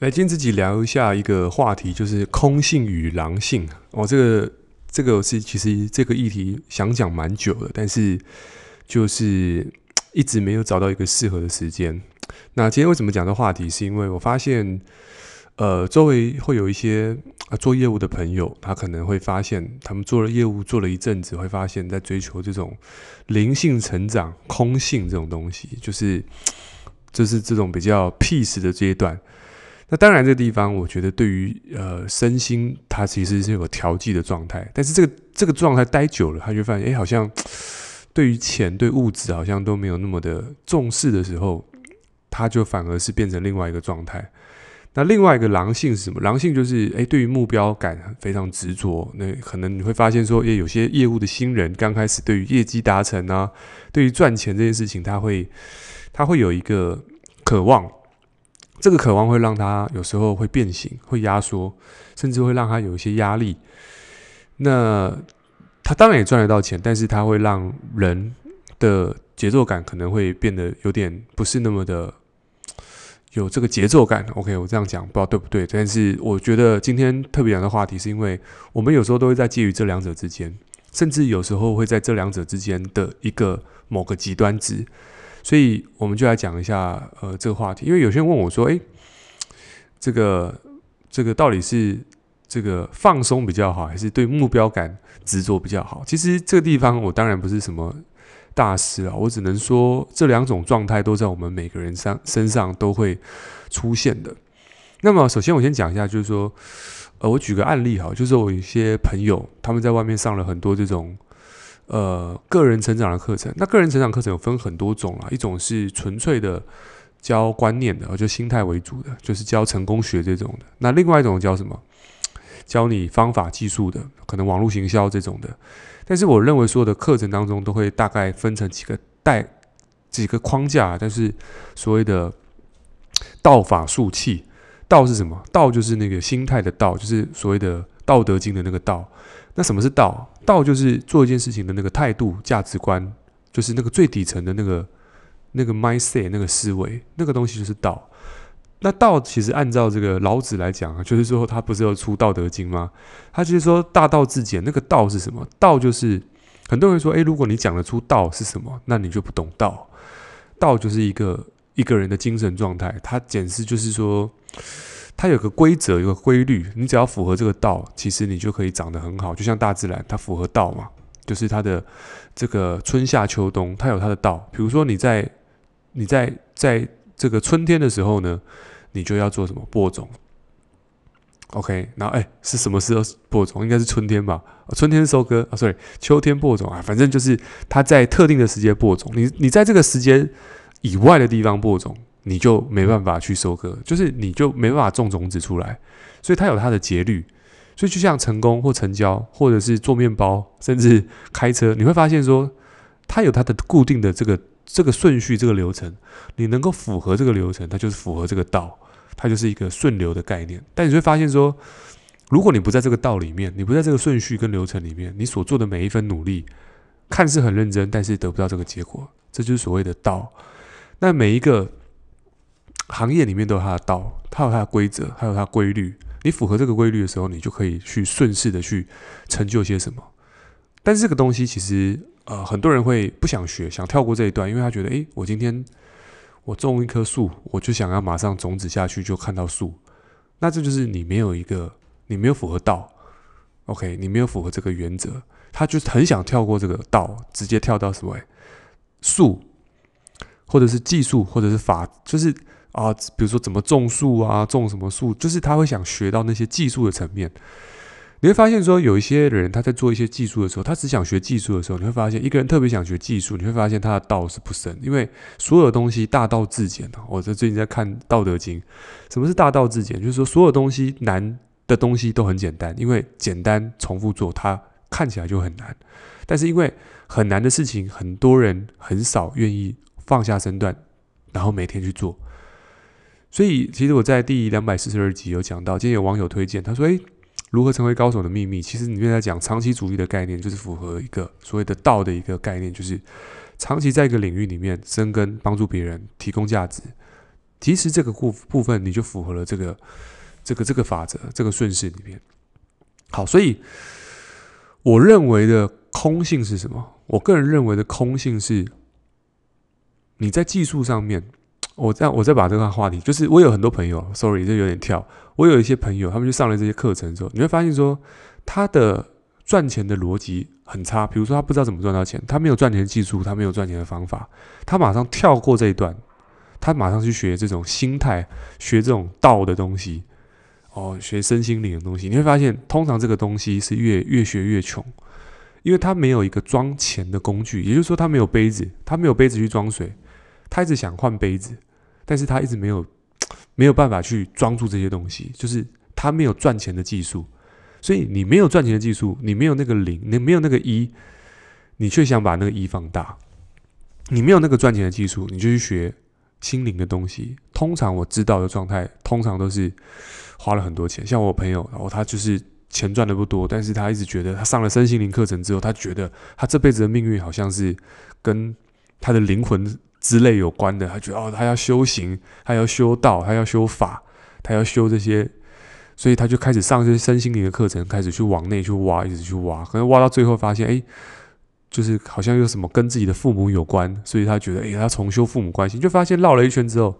来，今天自己聊一下一个话题，就是空性与狼性。哦，这个这个是其实这个议题想讲蛮久了，但是就是一直没有找到一个适合的时间。那今天为什么讲这话题？是因为我发现，呃，周围会有一些做业务的朋友，他可能会发现，他们做了业务做了一阵子，会发现，在追求这种灵性成长、空性这种东西，就是就是这种比较 peace 的阶段。那当然，这个地方我觉得对于呃身心，它其实是有个调剂的状态。但是这个这个状态待久了，他就发现，哎，好像 对于钱、对物质，好像都没有那么的重视的时候，他就反而是变成另外一个状态。那另外一个狼性是什么？狼性就是，哎，对于目标感非常执着。那可能你会发现说，哎，有些业务的新人刚开始对于业绩达成啊，对于赚钱这件事情，他会他会有一个渴望。这个渴望会让他有时候会变形，会压缩，甚至会让他有一些压力。那他当然也赚得到钱，但是他会让人的节奏感可能会变得有点不是那么的有这个节奏感。OK，我这样讲不知道对不对？但是我觉得今天特别讲的话题，是因为我们有时候都会在介于这两者之间，甚至有时候会在这两者之间的一个某个极端值。所以我们就来讲一下，呃，这个话题。因为有些人问我说：“诶，这个这个到底是这个放松比较好，还是对目标感执着比较好？”其实这个地方我当然不是什么大师啊，我只能说这两种状态都在我们每个人上身上都会出现的。那么，首先我先讲一下，就是说，呃，我举个案例哈，就是我有一些朋友他们在外面上了很多这种。呃，个人成长的课程，那个人成长课程有分很多种啊，一种是纯粹的教观念的，就心态为主的，就是教成功学这种的。那另外一种教什么？教你方法技术的，可能网络行销这种的。但是我认为所有的课程当中都会大概分成几个带几个框架，但是所谓的道法术器，道是什么？道就是那个心态的道，就是所谓的道德经的那个道。那什么是道？道就是做一件事情的那个态度、价值观，就是那个最底层的那个那个 mindset、那个思维，那个东西就是道。那道其实按照这个老子来讲啊，就是说他不是要出《道德经》吗？他就是说大道至简。那个道是什么？道就是很多人说，诶，如果你讲得出道是什么，那你就不懂道。道就是一个一个人的精神状态，它简直就是说。它有个规则，有个规律，你只要符合这个道，其实你就可以长得很好。就像大自然，它符合道嘛，就是它的这个春夏秋冬，它有它的道。比如说你在你在在这个春天的时候呢，你就要做什么播种？OK，然后哎，是什么时候播种？应该是春天吧？春天收割啊，sorry，秋天播种啊，反正就是它在特定的时间播种。你你在这个时间以外的地方播种。你就没办法去收割，就是你就没办法种种子出来，所以它有它的节律。所以就像成功或成交，或者是做面包，甚至开车，你会发现说，它有它的固定的这个这个顺序、这个流程。你能够符合这个流程，它就是符合这个道，它就是一个顺流的概念。但你会发现说，如果你不在这个道里面，你不在这个顺序跟流程里面，你所做的每一分努力，看似很认真，但是得不到这个结果，这就是所谓的道。那每一个。行业里面都有它的道，它有它的规则，还有它规律。你符合这个规律的时候，你就可以去顺势的去成就些什么。但是这个东西其实，呃，很多人会不想学，想跳过这一段，因为他觉得，诶，我今天我种一棵树，我就想要马上种子下去就看到树。那这就是你没有一个，你没有符合道，OK，你没有符合这个原则，他就很想跳过这个道，直接跳到什么？树，或者是技术，或者是法，就是。啊，比如说怎么种树啊，种什么树，就是他会想学到那些技术的层面。你会发现说，有一些人他在做一些技术的时候，他只想学技术的时候，你会发现一个人特别想学技术，你会发现他的道是不深，因为所有东西大道至简。我在最近在看《道德经》，什么是大道至简？就是说所有东西难的东西都很简单，因为简单重复做，它看起来就很难。但是因为很难的事情，很多人很少愿意放下身段，然后每天去做。所以，其实我在第两百四十二集有讲到，今天有网友推荐，他说：“诶，如何成为高手的秘密？其实里面在讲长期主义的概念，就是符合一个所谓的道的一个概念，就是长期在一个领域里面深耕，帮助别人，提供价值，其实这个部部分你就符合了这个这个这个法则，这个顺势里面。好，所以我认为的空性是什么？我个人认为的空性是，你在技术上面，我再我再把这个话题，就是我有很多朋友，sorry，这有点跳。我有一些朋友，他们去上了这些课程之后，你会发现说，他的赚钱的逻辑很差。比如说，他不知道怎么赚到钱，他没有赚钱的技术，他没有赚钱的方法，他马上跳过这一段，他马上去学这种心态，学这种道的东西。哦，学身心灵的东西，你会发现，通常这个东西是越越学越穷，因为他没有一个装钱的工具，也就是说，他没有杯子，他没有杯子去装水，他一直想换杯子，但是他一直没有 没有办法去装住这些东西，就是他没有赚钱的技术，所以你没有赚钱的技术，你没有那个零，你没有那个一，你却想把那个一放大，你没有那个赚钱的技术，你就去学心灵的东西，通常我知道的状态，通常都是。花了很多钱，像我朋友，然后他就是钱赚的不多，但是他一直觉得他上了身心灵课程之后，他觉得他这辈子的命运好像是跟他的灵魂之类有关的。他觉得哦，他要修行，他要修道，他要修法，他要修这些，所以他就开始上这些身心灵的课程，开始去往内去挖，一直去挖，可能挖到最后发现，哎，就是好像有什么跟自己的父母有关，所以他觉得，哎，他重修父母关系，就发现绕了一圈之后，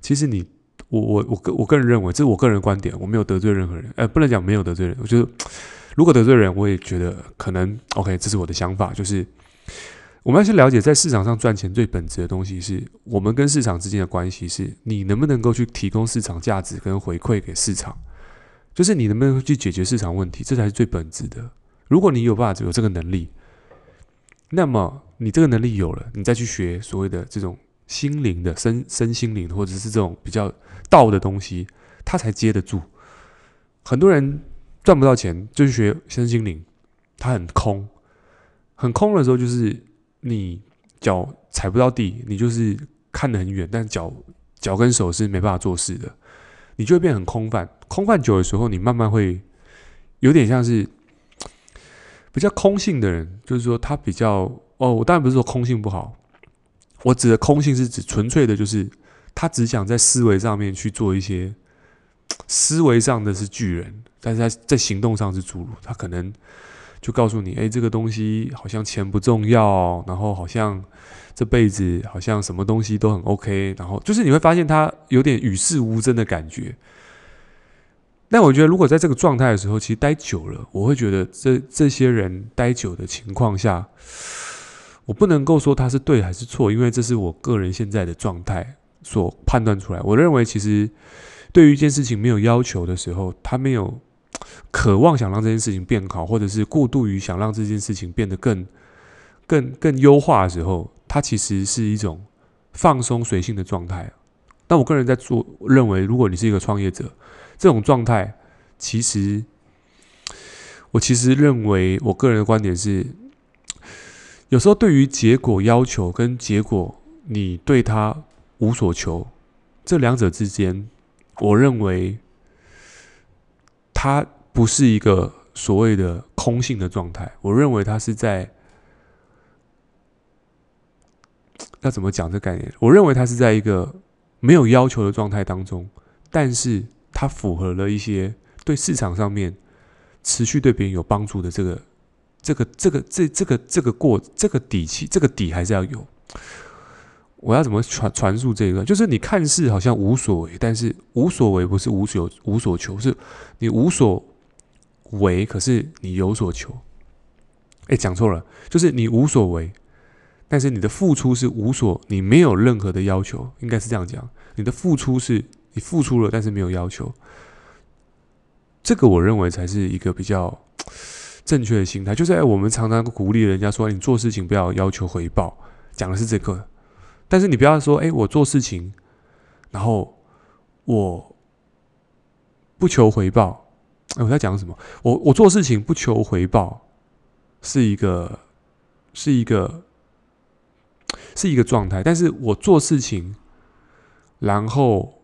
其实你。我我我个我个人认为，这是我个人观点，我没有得罪任何人，呃，不能讲没有得罪人。我觉得，如果得罪人，我也觉得可能 OK，这是我的想法。就是我们要去了解，在市场上赚钱最本质的东西，是我们跟市场之间的关系，是你能不能够去提供市场价值跟回馈给市场，就是你能不能去解决市场问题，这才是最本质的。如果你有办法有这个能力，那么你这个能力有了，你再去学所谓的这种。心灵的身身心灵，或者是这种比较道的东西，它才接得住。很多人赚不到钱，就去学身心灵，它很空，很空的时候，就是你脚踩不到地，你就是看得很远，但脚脚跟手是没办法做事的，你就会变很空泛。空泛久的时候，你慢慢会有点像是 比较空性的人，就是说他比较哦，我当然不是说空性不好。我指的空性是指纯粹的，就是他只想在思维上面去做一些 思维上的是巨人，但是他在行动上是侏儒。他可能就告诉你：“哎，这个东西好像钱不重要，然后好像这辈子好像什么东西都很 OK。”然后就是你会发现他有点与世无争的感觉。但我觉得，如果在这个状态的时候，其实待久了，我会觉得这这些人待久的情况下。我不能够说他是对还是错，因为这是我个人现在的状态所判断出来。我认为，其实对于一件事情没有要求的时候，他没有渴望想让这件事情变好，或者是过度于想让这件事情变得更、更、更优化的时候，它其实是一种放松随性的状态。但我个人在做认为，如果你是一个创业者，这种状态，其实我其实认为，我个人的观点是。有时候，对于结果要求跟结果，你对他无所求，这两者之间，我认为它不是一个所谓的空性的状态。我认为它是在要怎么讲这概念？我认为它是在一个没有要求的状态当中，但是它符合了一些对市场上面持续对别人有帮助的这个。这个这个这这个这个过这个底气，这个底还是要有。我要怎么传传述这个？就是你看似好像无所为，但是无所为不是无所无所求，是你无所为，可是你有所求。哎，讲错了，就是你无所为，但是你的付出是无所，你没有任何的要求，应该是这样讲。你的付出是你付出了，但是没有要求。这个我认为才是一个比较。正确的心态就是，哎，我们常常鼓励人家说，你做事情不要要求回报，讲的是这个。但是你不要说，哎，我做事情，然后我不求回报。我在讲什么？我我做事情不求回报，是一个是一个是一个状态。但是我做事情，然后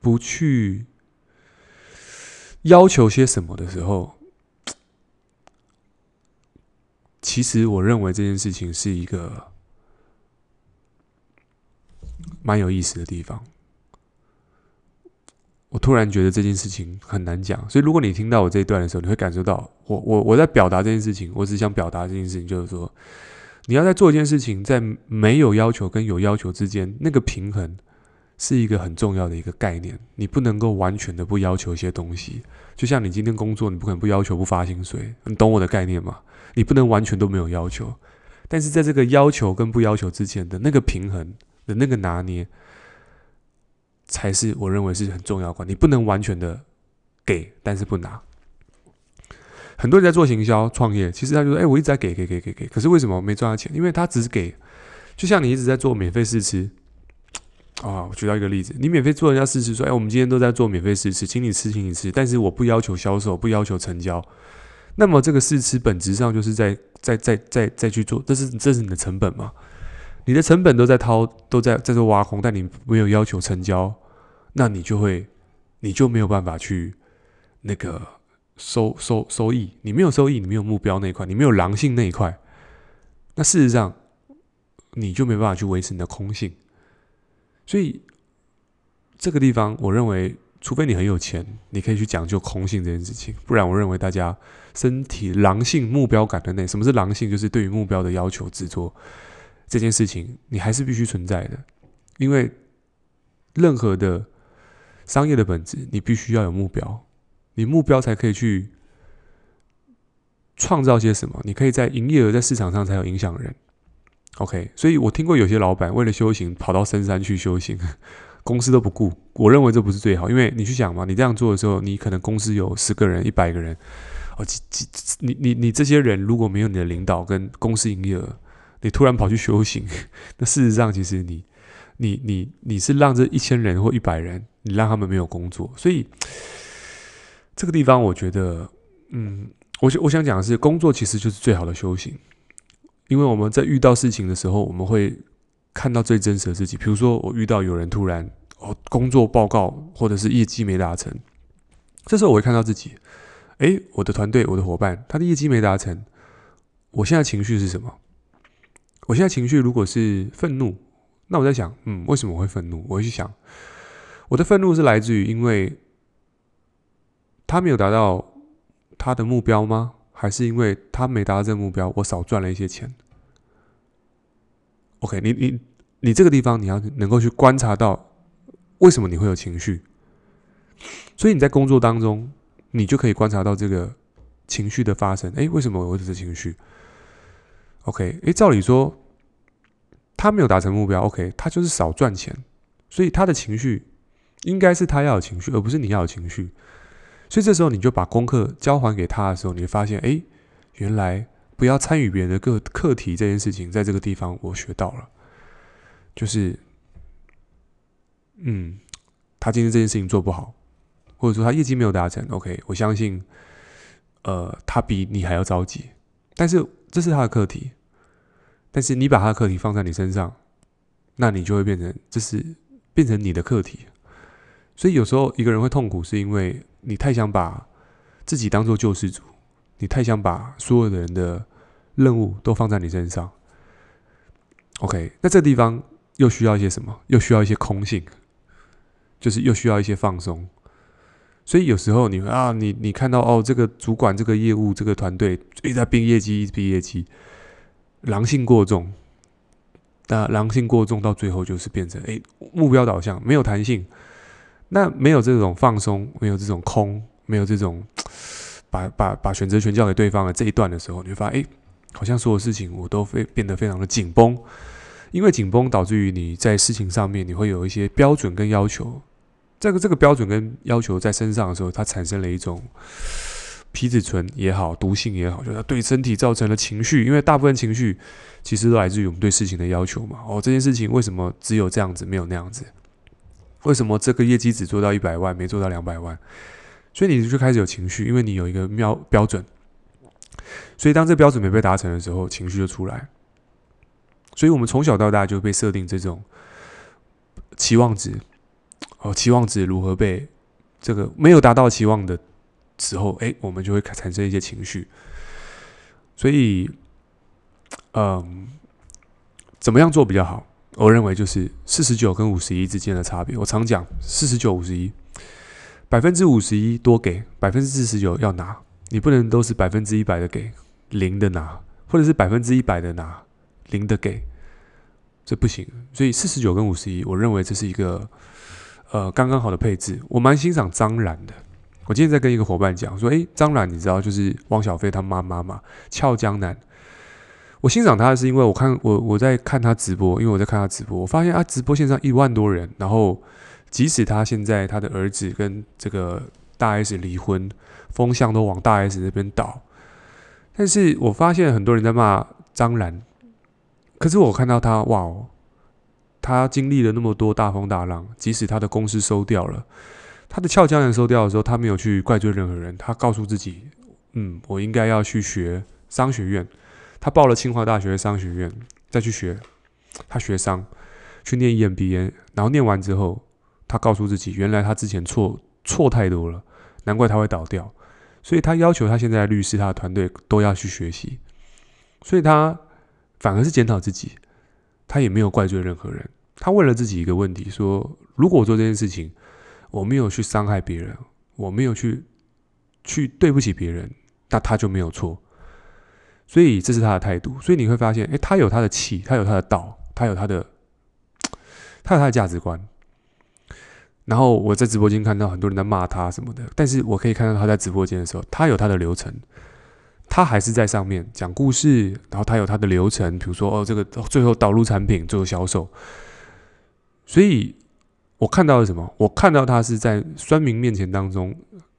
不去要求些什么的时候。其实我认为这件事情是一个蛮有意思的地方。我突然觉得这件事情很难讲。所以如果你听到我这一段的时候，你会感受到我我我在表达这件事情，我只想表达这件事情，就是说你要在做一件事情，在没有要求跟有要求之间，那个平衡是一个很重要的一个概念。你不能够完全的不要求一些东西，就像你今天工作，你不可能不要求不发薪水，你懂我的概念吗？你不能完全都没有要求，但是在这个要求跟不要求之间的那个平衡的那个拿捏。才是我认为是很重要的。你不能完全的给，但是不拿。很多人在做行销创业，其实他就说：“哎，我一直在给给给给给，可是为什么我没赚到钱？因为他只是给，就像你一直在做免费试吃啊。我举到一个例子，你免费做人家试吃，说：哎，我们今天都在做免费试吃，请你吃，请你吃。但是我不要求销售，不要求成交。那么这个试吃本质上就是在在在在在去做，这是这是你的成本嘛？你的成本都在掏，都在在这挖空，但你没有要求成交。”那你就会，你就没有办法去那个收收收益，你没有收益，你没有目标那一块，你没有狼性那一块，那事实上你就没办法去维持你的空性。所以这个地方，我认为，除非你很有钱，你可以去讲究空性这件事情，不然我认为大家身体狼性、目标感的那，什么是狼性？就是对于目标的要求执着这件事情，你还是必须存在的，因为任何的。商业的本质，你必须要有目标，你目标才可以去创造些什么。你可以在营业额在市场上才有影响人。OK，所以我听过有些老板为了修行跑到深山去修行，公司都不顾。我认为这不是最好，因为你去想嘛，你这样做的时候，你可能公司有十个人、一百个人，哦，几几，你你你这些人如果没有你的领导跟公司营业额，你突然跑去修行，那事实上其实你。你你你是让这一千人或一百人，你让他们没有工作，所以这个地方我觉得，嗯，我我想讲的是，工作其实就是最好的修行，因为我们在遇到事情的时候，我们会看到最真实的自己。比如说，我遇到有人突然哦，工作报告或者是业绩没达成，这时候我会看到自己，诶，我的团队，我的伙伴，他的业绩没达成，我现在情绪是什么？我现在情绪如果是愤怒。那我在想，嗯，为什么我会愤怒？我会去想，我的愤怒是来自于因为他没有达到他的目标吗？还是因为他没达到这个目标，我少赚了一些钱？OK，你你你这个地方你要能够去观察到为什么你会有情绪，所以你在工作当中，你就可以观察到这个情绪的发生。诶，为什么我会有这情绪？OK，诶，照理说。他没有达成目标，OK，他就是少赚钱，所以他的情绪应该是他要有情绪，而不是你要有情绪。所以这时候你就把功课交还给他的时候，你会发现，哎，原来不要参与别人的个课题这件事情，在这个地方我学到了，就是，嗯，他今天这件事情做不好，或者说他业绩没有达成，OK，我相信，呃，他比你还要着急，但是这是他的课题。但是你把他的课题放在你身上，那你就会变成这是变成你的课题。所以有时候一个人会痛苦，是因为你太想把自己当做救世主，你太想把所有的人的任务都放在你身上。OK，那这地方又需要一些什么？又需要一些空性，就是又需要一些放松。所以有时候你啊，你你看到哦，这个主管、这个业务、这个团队一直在拼业绩，一直拼业绩。狼性过重，那狼性过重到最后就是变成哎，目标导向，没有弹性，那没有这种放松，没有这种空，没有这种把把把选择权交给对方的这一段的时候，你会发现哎，好像所有事情我都非变得非常的紧绷，因为紧绷导致于你在事情上面你会有一些标准跟要求，这个这个标准跟要求在身上的时候，它产生了一种。皮质醇也好，毒性也好，就是对身体造成了情绪。因为大部分情绪其实都来自于我们对事情的要求嘛。哦，这件事情为什么只有这样子，没有那样子？为什么这个业绩只做到一百万，没做到两百万？所以你就开始有情绪，因为你有一个标标准。所以当这标准没被达成的时候，情绪就出来。所以我们从小到大就被设定这种期望值。哦，期望值如何被这个没有达到期望的？时候，哎，我们就会产生一些情绪。所以，嗯，怎么样做比较好？我认为就是四十九跟五十一之间的差别。我常讲四十九、五十一。百分之五十一多给，百分之四十九要拿，你不能都是百分之一百的给，零的拿，或者是百分之一百的拿，零的给，这不行。所以四十九跟五十一，我认为这是一个呃刚刚好的配置。我蛮欣赏张兰的。我今天在跟一个伙伴讲说，诶，张兰你知道就是汪小菲他妈妈嘛，俏江南。我欣赏他是因为我看我我在看他直播，因为我在看他直播，我发现啊直播线上一万多人，然后。即使他现在他的儿子跟这个大 S 离婚，风向都往大 S 那边倒，但是我发现很多人在骂张兰，可是我看到他哇哦，他经历了那么多大风大浪，即使他的公司收掉了，他的俏江南收掉的时候，他没有去怪罪任何人，他告诉自己，嗯，我应该要去学商学院，他报了清华大学商学院，再去学，他学商，去念 EMBA，然后念完之后。他告诉自己，原来他之前错错太多了，难怪他会倒掉。所以他要求他现在的律师、他的团队都要去学习。所以他反而是检讨自己，他也没有怪罪任何人。他问了自己一个问题：说，如果我做这件事情，我没有去伤害别人，我没有去去对不起别人，那他就没有错。所以这是他的态度。所以你会发现，诶，他有他的气，他有他的道，他有他的，他有他的价值观。然后我在直播间看到很多人在骂他什么的，但是我可以看到他在直播间的时候，他有他的流程，他还是在上面讲故事，然后他有他的流程，比如说哦，这个最后导入产品，最后销售。所以我看到了什么？我看到他是在酸民面前当中，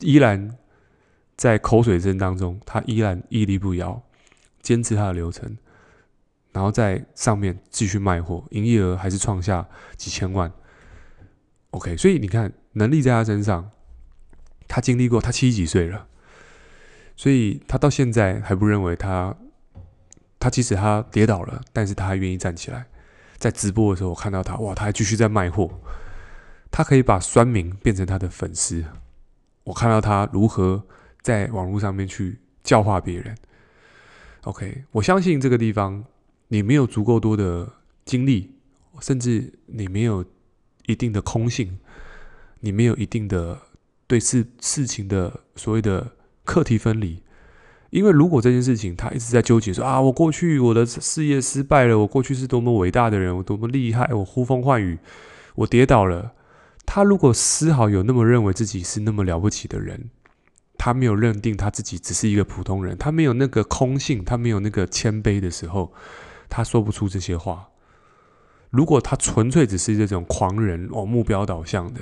依然在口水声当中，他依然屹立不摇，坚持他的流程，然后在上面继续卖货，营业额还是创下几千万。OK，所以你看，能力在他身上，他经历过，他七十几岁了，所以他到现在还不认为他，他即使他跌倒了，但是他还愿意站起来。在直播的时候，我看到他，哇，他还继续在卖货，他可以把酸民变成他的粉丝。我看到他如何在网络上面去教化别人。OK，我相信这个地方，你没有足够多的精力，甚至你没有。一定的空性，你没有一定的对事事情的所谓的课题分离，因为如果这件事情他一直在纠结说啊，我过去我的事业失败了，我过去是多么伟大的人，我多么厉害，我呼风唤雨，我跌倒了。他如果丝毫有那么认为自己是那么了不起的人，他没有认定他自己只是一个普通人，他没有那个空性，他没有那个谦卑的时候，他说不出这些话。如果他纯粹只是这种狂人哦，目标导向的，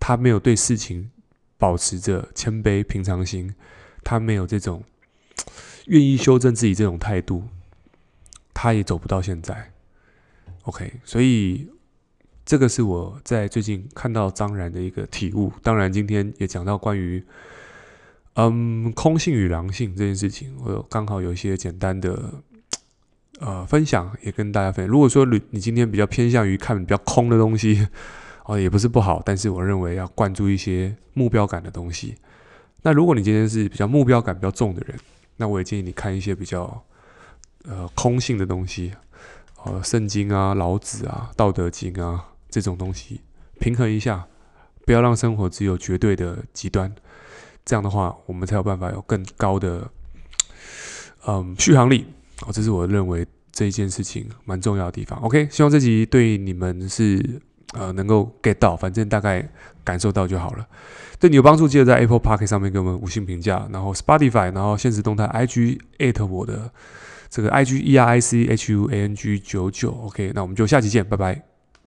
他没有对事情保持着谦卑平常心，他没有这种 愿意修正自己这种态度，他也走不到现在。OK，所以这个是我在最近看到张然的一个体悟。当然，今天也讲到关于嗯空性与狼性这件事情，我刚好有一些简单的。呃，分享也跟大家分享。如果说你你今天比较偏向于看比较空的东西，哦，也不是不好，但是我认为要灌注一些目标感的东西。那如果你今天是比较目标感比较重的人，那我也建议你看一些比较呃空性的东西，呃，圣经啊、老子啊、道德经啊这种东西，平衡一下，不要让生活只有绝对的极端。这样的话，我们才有办法有更高的嗯续航力。哦，这是我认为这一件事情蛮重要的地方。OK，希望这集对你们是呃能够 get 到，反正大概感受到就好了。对你有帮助，记得在 Apple Park 上面给我们五星评价，然后 Spotify，然后现实动态 IG 艾特我的这个 IG E R I C H U A N G 九九。OK，那我们就下期见，拜拜。